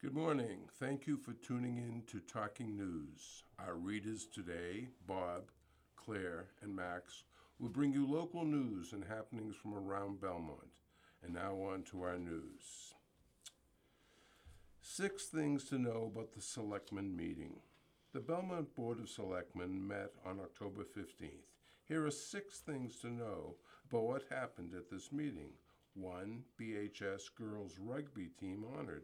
Good morning. Thank you for tuning in to Talking News. Our readers today, Bob, Claire, and Max, will bring you local news and happenings from around Belmont. And now on to our news. Six things to know about the Selectmen meeting. The Belmont Board of Selectmen met on October 15th. Here are six things to know about what happened at this meeting. One, BHS girls rugby team honored.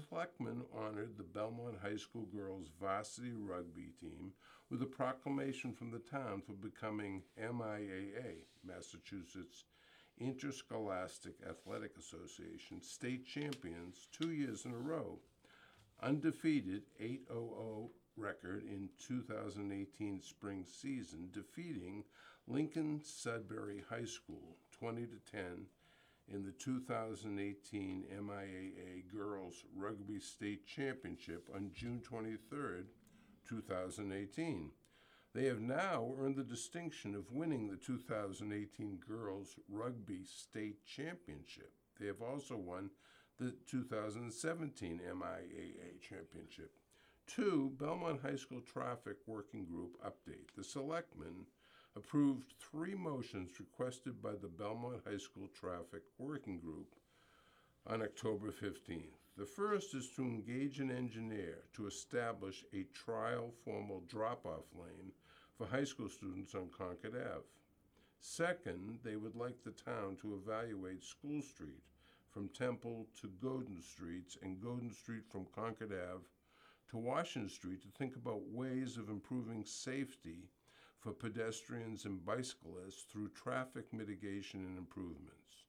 Selectmen honored the Belmont High School girls varsity rugby team with a proclamation from the town for becoming MIAA, Massachusetts Interscholastic Athletic Association, state champions two years in a row. Undefeated 8 0 record in 2018 spring season, defeating Lincoln Sudbury High School 20 to 10 in the 2018 MIAA Girls Rugby State Championship on June 23, 2018. They have now earned the distinction of winning the 2018 Girls Rugby State Championship. They have also won the 2017 MIAA Championship. Two, Belmont High School Traffic Working Group update. The selectmen approved three motions requested by the Belmont High School Traffic Working Group on October 15th. The first is to engage an engineer to establish a trial formal drop off lane for high school students on Concord Ave. Second, they would like the town to evaluate School Street from Temple to Goden Streets and Goden Street from Concord Ave to Washington Street to think about ways of improving safety for pedestrians and bicyclists through traffic mitigation and improvements.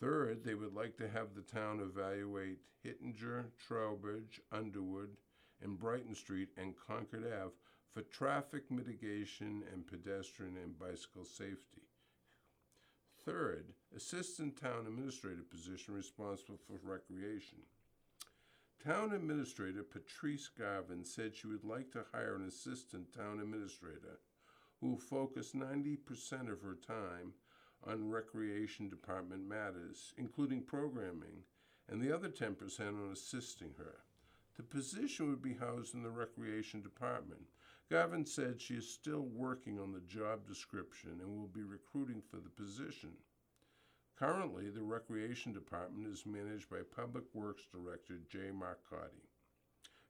Third, they would like to have the town evaluate Hittinger, Trowbridge, Underwood, and Brighton Street and Concord Ave for traffic mitigation and pedestrian and bicycle safety. Third, assistant town administrator position responsible for recreation. Town Administrator Patrice Garvin said she would like to hire an assistant town administrator who will focus 90% of her time on recreation department matters, including programming, and the other 10% on assisting her. The position would be housed in the recreation department. Garvin said she is still working on the job description and will be recruiting for the position. Currently, the Recreation Department is managed by Public Works Director Jay Marcotti.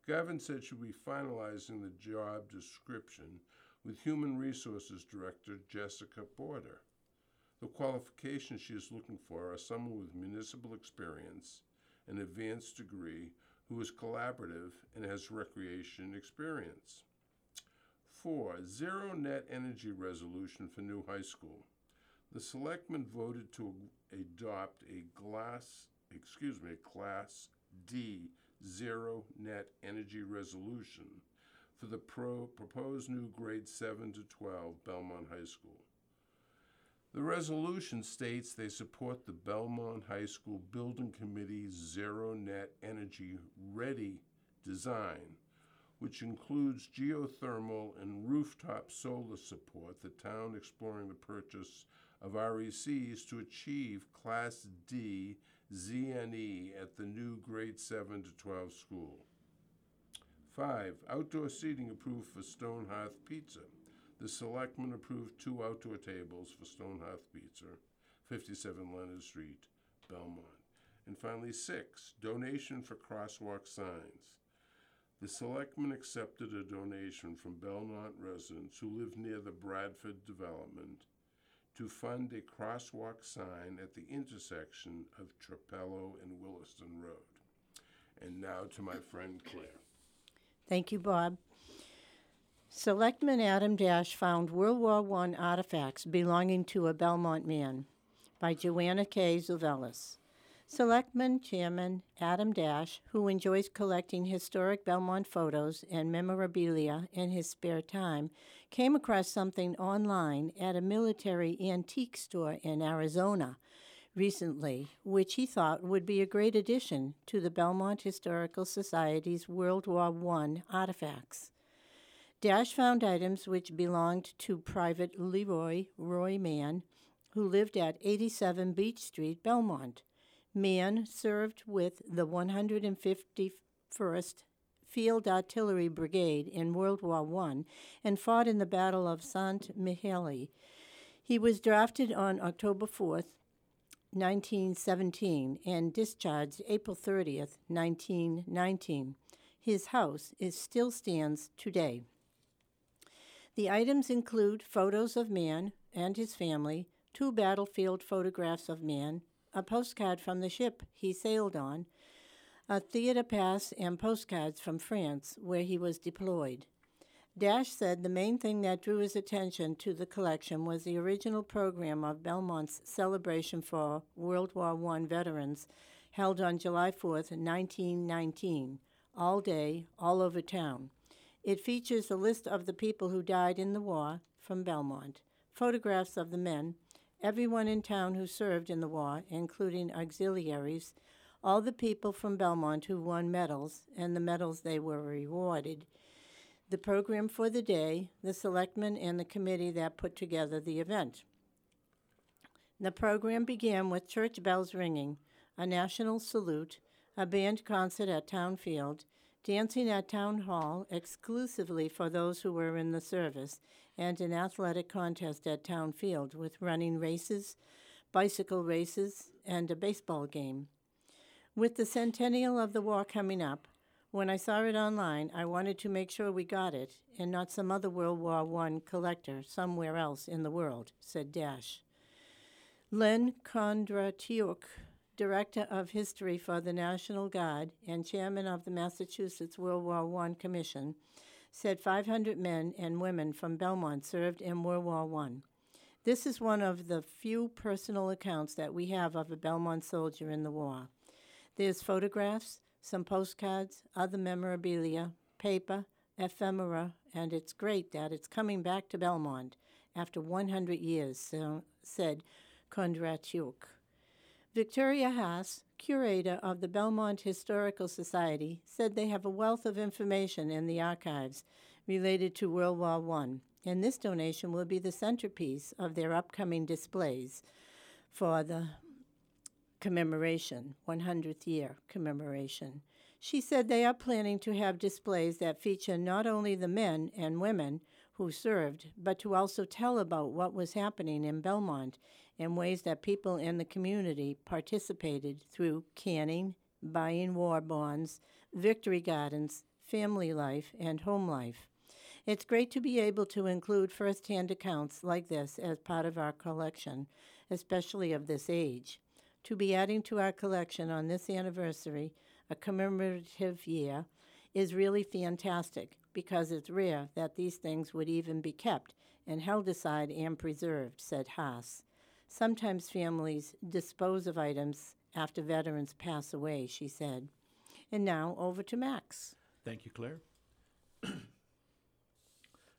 Garvin said she'll be finalizing the job description with Human Resources Director Jessica Porter. The qualifications she is looking for are someone with municipal experience, an advanced degree, who is collaborative and has recreation experience. Four, zero net energy resolution for new high school. The selectmen voted to adopt a glass, excuse me, a class D zero net energy resolution for the pro, proposed new grade 7 to 12 Belmont High School. The resolution states they support the Belmont High School Building Committee's zero net energy ready design which includes geothermal and rooftop solar support, the town exploring the purchase of RECs to achieve Class D ZNE at the new grade 7 to 12 school. 5. Outdoor seating approved for Stone Hearth Pizza. The selectmen approved two outdoor tables for Stone Hearth Pizza, 57 Leonard Street, Belmont. And finally, 6. Donation for crosswalk signs. The selectmen accepted a donation from Belmont residents who live near the Bradford development to fund a crosswalk sign at the intersection of Trapelo and Williston Road. And now to my friend Claire. Thank you, Bob. Selectman Adam Dash found World War I artifacts belonging to a Belmont man by Joanna K. Zuvelis. Selectman Chairman Adam Dash, who enjoys collecting historic Belmont photos and memorabilia in his spare time, came across something online at a military antique store in Arizona recently, which he thought would be a great addition to the Belmont Historical Society's World War I artifacts. Dash found items which belonged to Private Leroy Roy Mann, who lived at 87 Beech Street, Belmont. Mann served with the 151st Field Artillery Brigade in World War I and fought in the Battle of St. Mihiel. He was drafted on October 4th, 1917, and discharged April 30th, 1919. His house is still stands today. The items include photos of Mann and his family, two battlefield photographs of Mann, a postcard from the ship he sailed on, a theater pass, and postcards from France, where he was deployed. Dash said the main thing that drew his attention to the collection was the original program of Belmont's celebration for World War I veterans held on July 4th, 1919, all day, all over town. It features a list of the people who died in the war from Belmont, photographs of the men, everyone in town who served in the war, including auxiliaries, all the people from Belmont who won medals and the medals they were rewarded, the program for the day, the selectmen, and the committee that put together the event. The program began with church bells ringing, a national salute, a band concert at Town Field, dancing at Town Hall exclusively for those who were in the service, and an athletic contest at Town Field with running races, bicycle races, and a baseball game. With the centennial of the war coming up, when I saw it online, I wanted to make sure we got it and not some other World War I collector somewhere else in the world, said Dash. Len Kondratiuk, Director of History for the National Guard and Chairman of the Massachusetts World War I Commission, said 500 men and women from Belmont served in World War I. This is one of the few personal accounts that we have of a Belmont soldier in the war. There's photographs, some postcards, other memorabilia, paper, ephemera, and it's great that it's coming back to Belmont after 100 years, said Kondratiuk. Victoria Haas, curator of the Belmont Historical Society, said they have a wealth of information in the archives related to World War I, and this donation will be the centerpiece of their upcoming displays for the commemoration, 100th year commemoration. She said they are planning to have displays that feature not only the men and women who served, but to also tell about what was happening in Belmont and ways that people in the community participated through canning, buying war bonds, victory gardens, family life, and home life. It's great to be able to include firsthand accounts like this as part of our collection, especially of this age to be adding to our collection on this anniversary, a commemorative year, is really fantastic because it's rare that these things would even be kept and held aside and preserved, said Haas. Sometimes families dispose of items after veterans pass away, she said. And now over to Max. Thank you, Claire.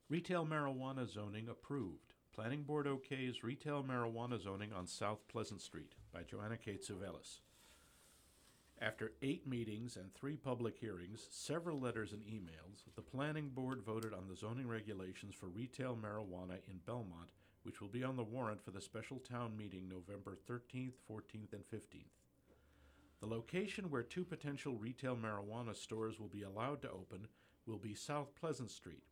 Retail marijuana zoning approved. Planning Board OK's retail marijuana zoning on South Pleasant Street by Joanna Kate Zuvelis. After eight meetings and three public hearings, several letters and emails, the Planning Board voted on the zoning regulations for retail marijuana in Belmont, which will be on the warrant for the special town meeting November 13th, 14th, and 15th. The location where two potential retail marijuana stores will be allowed to open will be South Pleasant Street,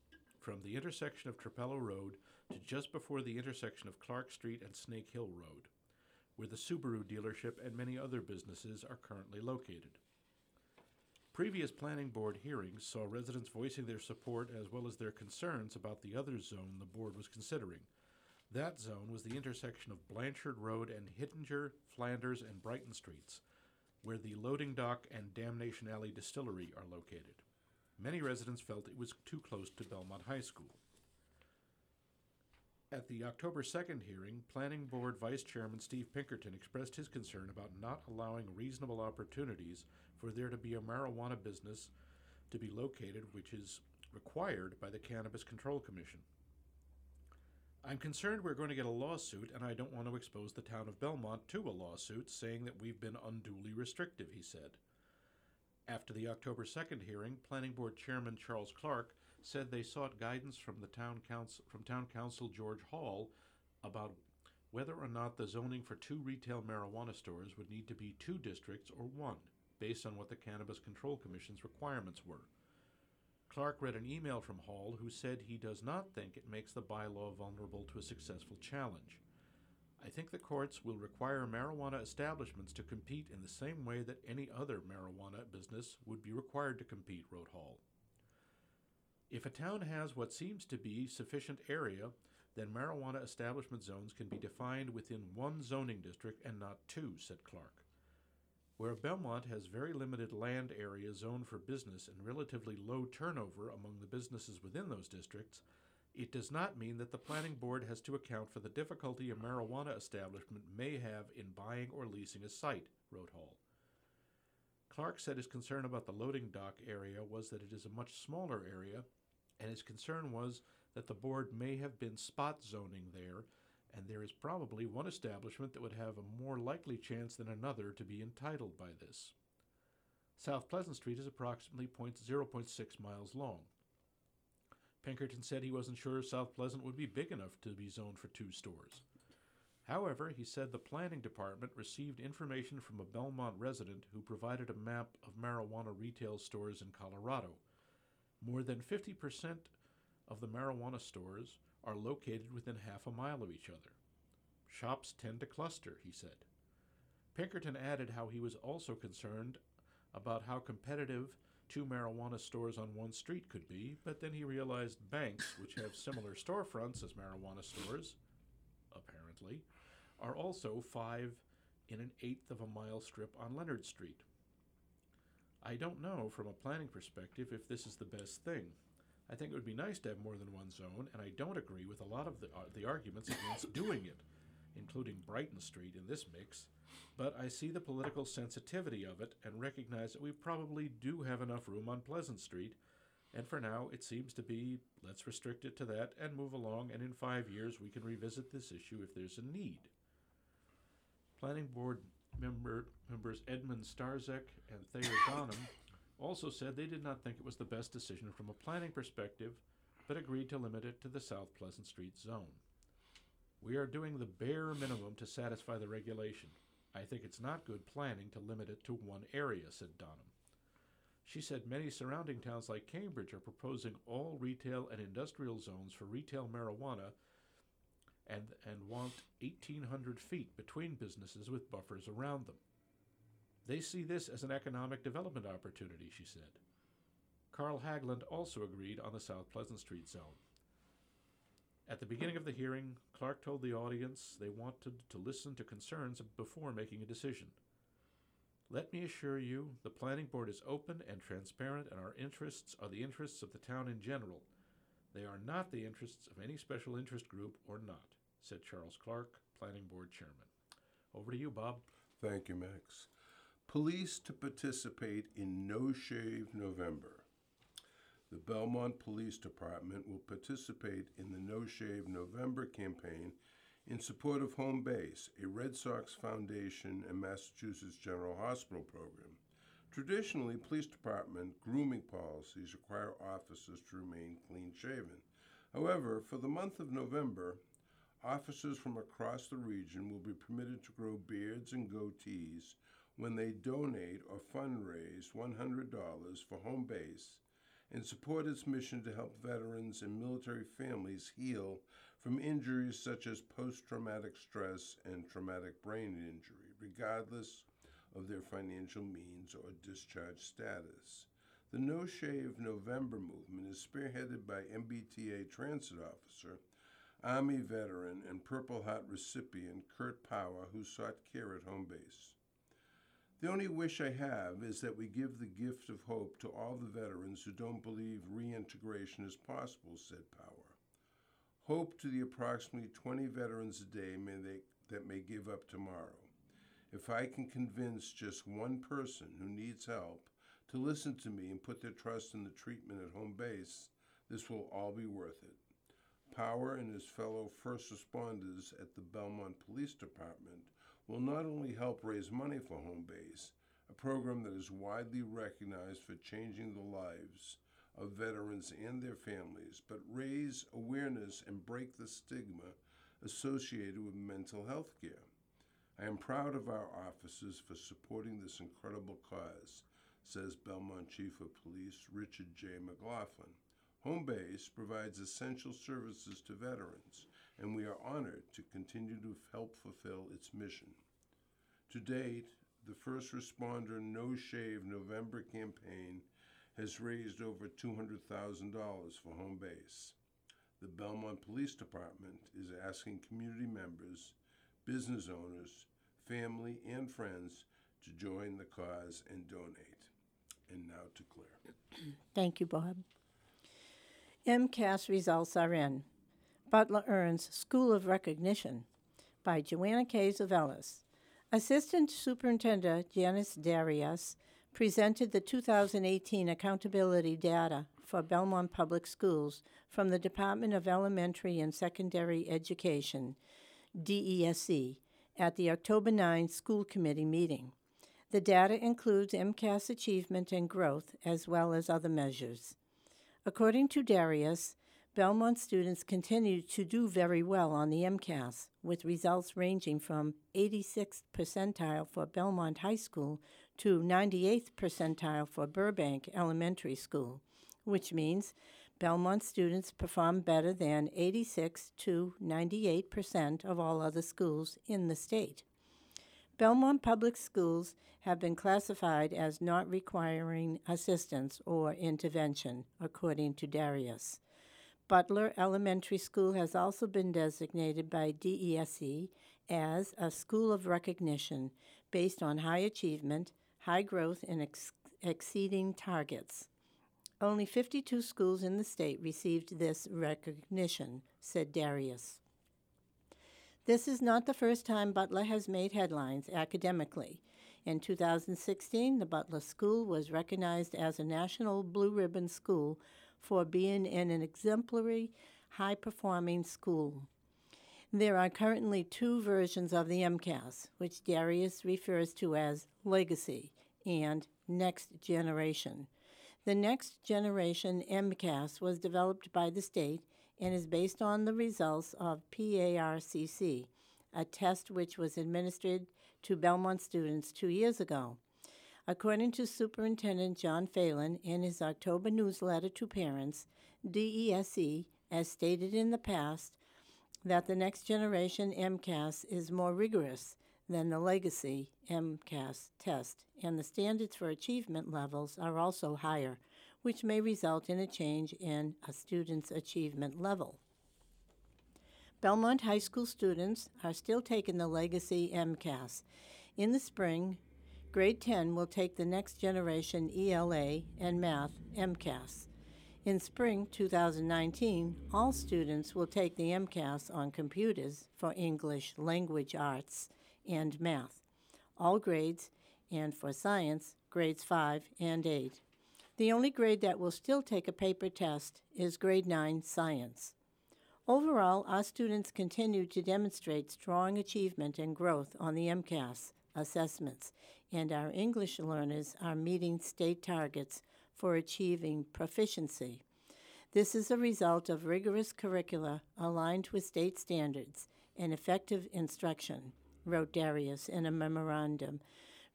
from the intersection of Trapelo Road to just before the intersection of Clark Street and Snake Hill Road, where the Subaru dealership and many other businesses are currently located. Previous planning board hearings saw residents voicing their support as well as their concerns about the other zone the board was considering. That zone was the intersection of Blanchard Road and Hittinger, Flanders, and Brighton Streets, where the loading dock and Damnation Alley Distillery are located. Many residents felt it was too close to Belmont High School. At the October 2nd hearing, Planning Board Vice Chairman Steve Pinkerton expressed his concern about not allowing reasonable opportunities for there to be a marijuana business to be located, which is required by the Cannabis Control Commission. I'm concerned we're going to get a lawsuit, and I don't want to expose the town of Belmont to a lawsuit saying that we've been unduly restrictive, he said. After the October 2nd hearing, Planning Board Chairman Charles Clark said they sought guidance from the town counsel from town counsel George Hall about whether or not the zoning for two retail marijuana stores would need to be two districts or one, based on what the Cannabis Control Commission's requirements were. Clark read an email from Hall who said he does not think it makes the bylaw vulnerable to a successful challenge. I think the courts will require marijuana establishments to compete in the same way that any other marijuana business would be required to compete, wrote Hall. If a town has what seems to be sufficient area, then marijuana establishment zones can be defined within one zoning district and not two, said Clark. Where Belmont has very limited land area zoned for business and relatively low turnover among the businesses within those districts, it does not mean that the planning board has to account for the difficulty a marijuana establishment may have in buying or leasing a site, wrote Hall. Clark said his concern about the loading dock area was that it is a much smaller area, and his concern was that the board may have been spot zoning there, and there is probably one establishment that would have a more likely chance than another to be entitled by this. South Pleasant Street is approximately 0.6 miles long. Pinkerton said he wasn't sure South Pleasant would be big enough to be zoned for two stores. However, he said the planning department received information from a Belmont resident who provided a map of marijuana retail stores in Colorado. More than 50% of the marijuana stores are located within half a mile of each other. Shops tend to cluster, he said. Pinkerton added how he was also concerned about how competitive two marijuana stores on one street could be, but then he realized banks, which have similar storefronts as marijuana stores, apparently, are also five in an eighth of a mile strip on Leonard Street. I don't know from a planning perspective if this is the best thing. I think it would be nice to have more than one zone, and I don't agree with a lot of the, uh, the arguments against doing it, including Brighton Street in this mix. But I see the political sensitivity of it and recognize that we probably do have enough room on Pleasant Street. And for now, it seems to be let's restrict it to that and move along, and in five years we can revisit this issue if there's a need. Planning Board member, members Edmund Starzec and Thayer Donham also said they did not think it was the best decision from a planning perspective, but agreed to limit it to the South Pleasant Street zone. We are doing the bare minimum to satisfy the regulation. I think it's not good planning to limit it to one area, said Donham. She said many surrounding towns like Cambridge are proposing all retail and industrial zones for retail marijuana and, and want 1,800 feet between businesses with buffers around them. They see this as an economic development opportunity, she said. Karl Haglund also agreed on the South Pleasant Street zone. At the beginning of the hearing, Clark told the audience they wanted to listen to concerns before making a decision. Let me assure you, the Planning Board is open and transparent, and our interests are the interests of the town in general. They are not the interests of any special interest group or not, said Charles Clark, Planning Board Chairman. Over to you, Bob. Thank you, Max. Police to participate in No Shave November. The Belmont Police Department will participate in the No Shave November campaign in support of Home Base, a Red Sox Foundation and Massachusetts General Hospital program. Traditionally, police department grooming policies require officers to remain clean shaven. However, for the month of November, officers from across the region will be permitted to grow beards and goatees when they donate or fundraise $100 for Home Base and support its mission to help veterans and military families heal from injuries such as post traumatic stress and traumatic brain injury, regardless of their financial means or discharge status. The No Shave November movement is spearheaded by MBTA transit officer, Army veteran, and Purple Heart recipient Kurt Power, who sought care at home base. The only wish I have is that we give the gift of hope to all the veterans who don't believe reintegration is possible, said Power. Hope to the approximately 20 veterans a day may they, that may give up tomorrow. If I can convince just one person who needs help to listen to me and put their trust in the treatment at home base, this will all be worth it. Power and his fellow first responders at the Belmont Police Department will not only help raise money for Home Base, a program that is widely recognized for changing the lives of veterans and their families, but raise awareness and break the stigma associated with mental health care. I am proud of our officers for supporting this incredible cause, says Belmont Chief of Police Richard J. McLaughlin. Home base provides essential services to veterans, and we are honored to continue to help fulfill its mission. To date, the First Responder No Shave November campaign has raised over $200,000 for home base. The Belmont Police Department is asking community members, business owners, family, and friends to join the cause and donate. And now to Claire. Thank you, Bob. MCAS results are in. Butler earns School of Recognition by Joanna K. Zuvelis. Assistant Superintendent Janice Darius presented the 2018 accountability data for Belmont Public Schools from the Department of Elementary and Secondary Education, DESE, at the October 9 School Committee meeting. The data includes MCAS achievement and growth as well as other measures. According to Darius, Belmont students continue to do very well on the MCAS, with results ranging from 86th percentile for Belmont High School to 98th percentile for Burbank Elementary School, which means Belmont students perform better than 86 to 98 percent of all other schools in the state. Belmont Public Schools have been classified as not requiring assistance or intervention, according to Darius. Butler Elementary School has also been designated by DESE as a school of recognition based on high achievement, high growth, and ex- exceeding targets. Only 52 schools in the state received this recognition, said Darius. This is not the first time Butler has made headlines academically. In 2016, the Butler School was recognized as a National Blue Ribbon School for being in an exemplary, high performing school. There are currently two versions of the MCAS, which Darius refers to as Legacy and Next Generation. The Next Generation MCAS was developed by the state and is based on the results of PARCC, a test which was administered to Belmont students two years ago. According to Superintendent John Phelan in his October newsletter to parents, DESE, as stated in the past, that the next generation MCAS is more rigorous than the legacy MCAS test, and the standards for achievement levels are also higher, which may result in a change in a student's achievement level. Belmont High School students are still taking the legacy MCAS. In the spring, grade 10 will take the next generation ELA and math MCAS. In spring 2019, all students will take the MCAS on computers for English, language arts, and math, all grades, and for science, grades 5 and 8. The only grade that will still take a paper test is grade 9 science. Overall, our students continue to demonstrate strong achievement and growth on the MCAS assessments, and our English learners are meeting state targets for achieving proficiency. This is a result of rigorous curricula aligned with state standards and effective instruction, wrote Darius in a memorandum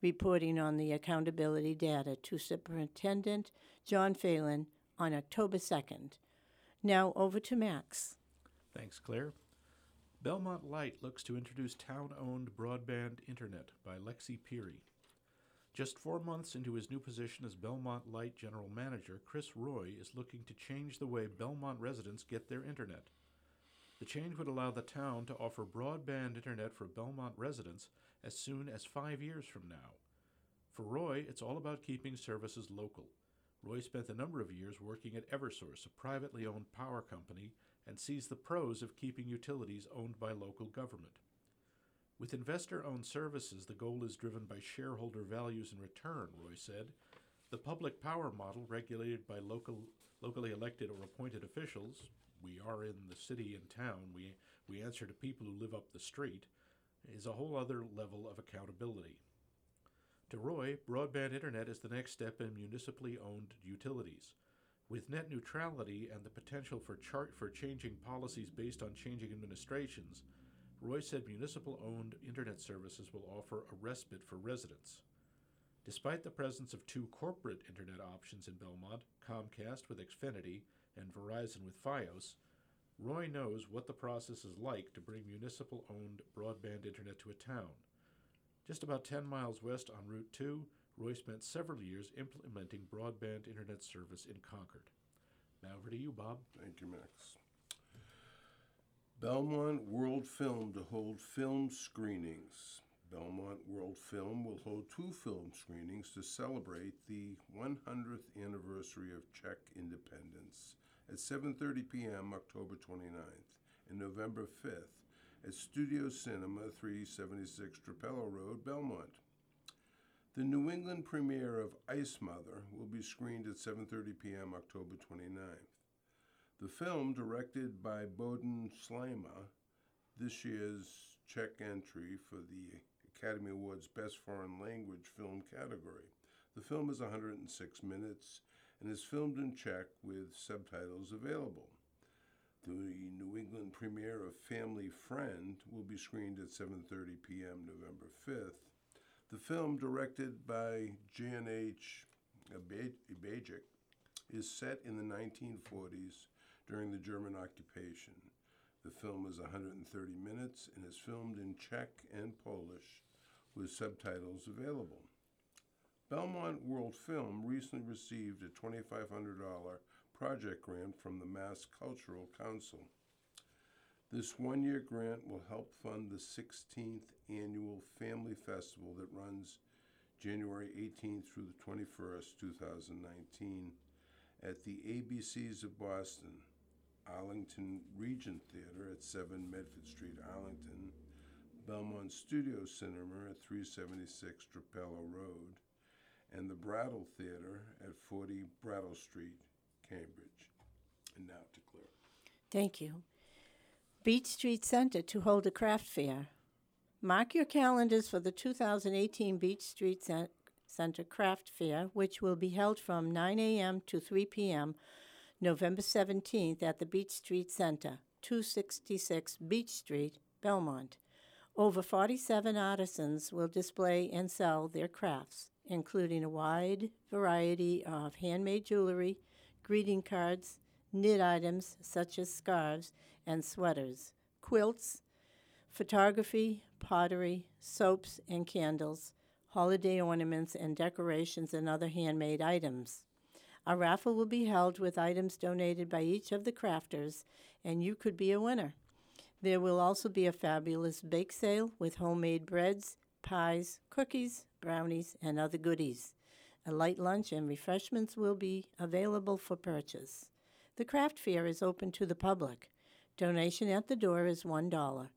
reporting on the accountability data to Superintendent John Phelan on October 2nd. Now over to Max. Thanks, Claire. Belmont Light looks to introduce town owned broadband internet by Lexi Peary. Just four months into his new position as Belmont Light General Manager, Chris Roy is looking to change the way Belmont residents get their internet. The change would allow the town to offer broadband internet for Belmont residents as soon as five years from now. For Roy, it's all about keeping services local. Roy spent a number of years working at Eversource, a privately owned power company, and sees the pros of keeping utilities owned by local government. With investor owned services, the goal is driven by shareholder values and return, Roy said. The public power model, regulated by local, locally elected or appointed officials, we are in the city and town, we, we answer to people who live up the street, is a whole other level of accountability. To Roy, broadband internet is the next step in municipally owned utilities. With net neutrality and the potential for chart for changing policies based on changing administrations, Roy said municipal owned internet services will offer a respite for residents. Despite the presence of two corporate internet options in Belmont, Comcast with Xfinity and Verizon with Fios, Roy knows what the process is like to bring municipal owned broadband internet to a town. Just about 10 miles west on Route 2, Roy spent several years implementing broadband internet service in Concord. Now over to you, Bob. Thank you, Max. Belmont World Film to hold film screenings. Belmont World Film will hold two film screenings to celebrate the 100th anniversary of Czech independence at 7:30 p.m. October 29th and November 5th at Studio Cinema 376 Trapelo Road, Belmont. The New England premiere of Ice Mother will be screened at 7:30 p.m. October 29th. The film, directed by Bohdan Slama, this year's Czech entry for the Academy Awards Best Foreign Language Film category. The film is 106 minutes and is filmed in Czech with subtitles available. The New England premiere of Family Friend will be screened at 7:30 p.m. November 5th. The film, directed by J.N.H. Ibajic, is set in the 1940s during the German occupation. The film is 130 minutes and is filmed in Czech and Polish with subtitles available. Belmont World Film recently received a $2,500 project grant from the Mass Cultural Council. This one year grant will help fund the 16th annual Family Festival that runs January 18th through the 21st, 2019, at the ABCs of Boston, Arlington Regent Theater at 7 Medford Street, Arlington, Belmont Studio Cinema at 376 Trapelo Road, and the Brattle Theater at 40 Brattle Street, Cambridge. And now to Claire. Thank you. Beech Street Center to hold a craft fair. Mark your calendars for the 2018 Beech Street Cen- Center Craft Fair, which will be held from 9 a.m. to 3 p.m. November 17th at the Beech Street Center, 266 Beech Street, Belmont. Over 47 artisans will display and sell their crafts, including a wide variety of handmade jewelry, greeting cards, knit items such as scarves and sweaters, quilts, photography, pottery, soaps and candles, holiday ornaments and decorations, and other handmade items. A raffle will be held with items donated by each of the crafters, and you could be a winner. There will also be a fabulous bake sale with homemade breads, pies, cookies, brownies, and other goodies. A light lunch and refreshments will be available for purchase. The craft fair is open to the public. Donation at the door is $1.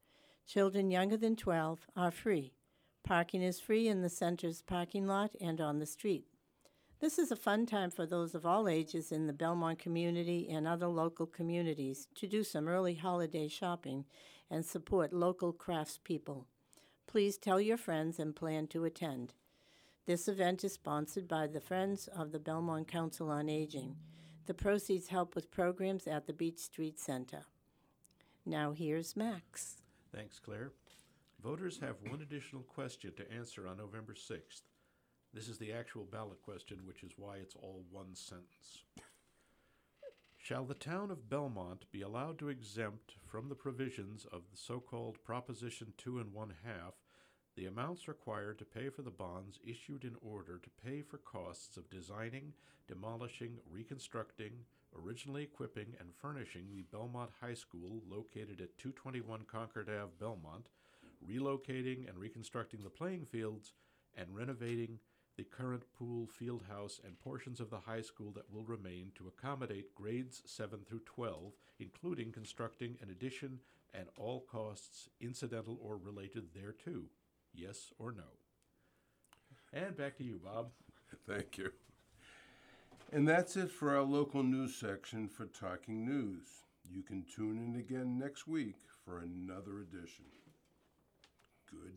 Children younger than 12 are free. Parking is free in the center's parking lot and on the street. This is a fun time for those of all ages in the Belmont community and other local communities to do some early holiday shopping and support local craftspeople. Please tell your friends and plan to attend. This event is sponsored by the Friends of the Belmont Council on Aging. The proceeds help with programs at the Beech Street Center. Now here's Max. Thanks, Claire. Voters have one additional question to answer on November 6th. This is the actual ballot question, which is why it's all one sentence. Shall the town of Belmont be allowed to exempt from the provisions of the so called Proposition Two and One Half the amounts required to pay for the bonds issued in order to pay for costs of designing, demolishing, reconstructing, originally equipping, and furnishing the Belmont High School located at 221 Concord Ave, Belmont, relocating and reconstructing the playing fields, and renovating the current pool field house and portions of the high school that will remain to accommodate grades 7 through 12, including constructing an addition and all costs incidental or related thereto. Yes or no? And back to you, Bob. Thank you. And that's it for our local news section for Talking News. You can tune in again next week for another edition. Good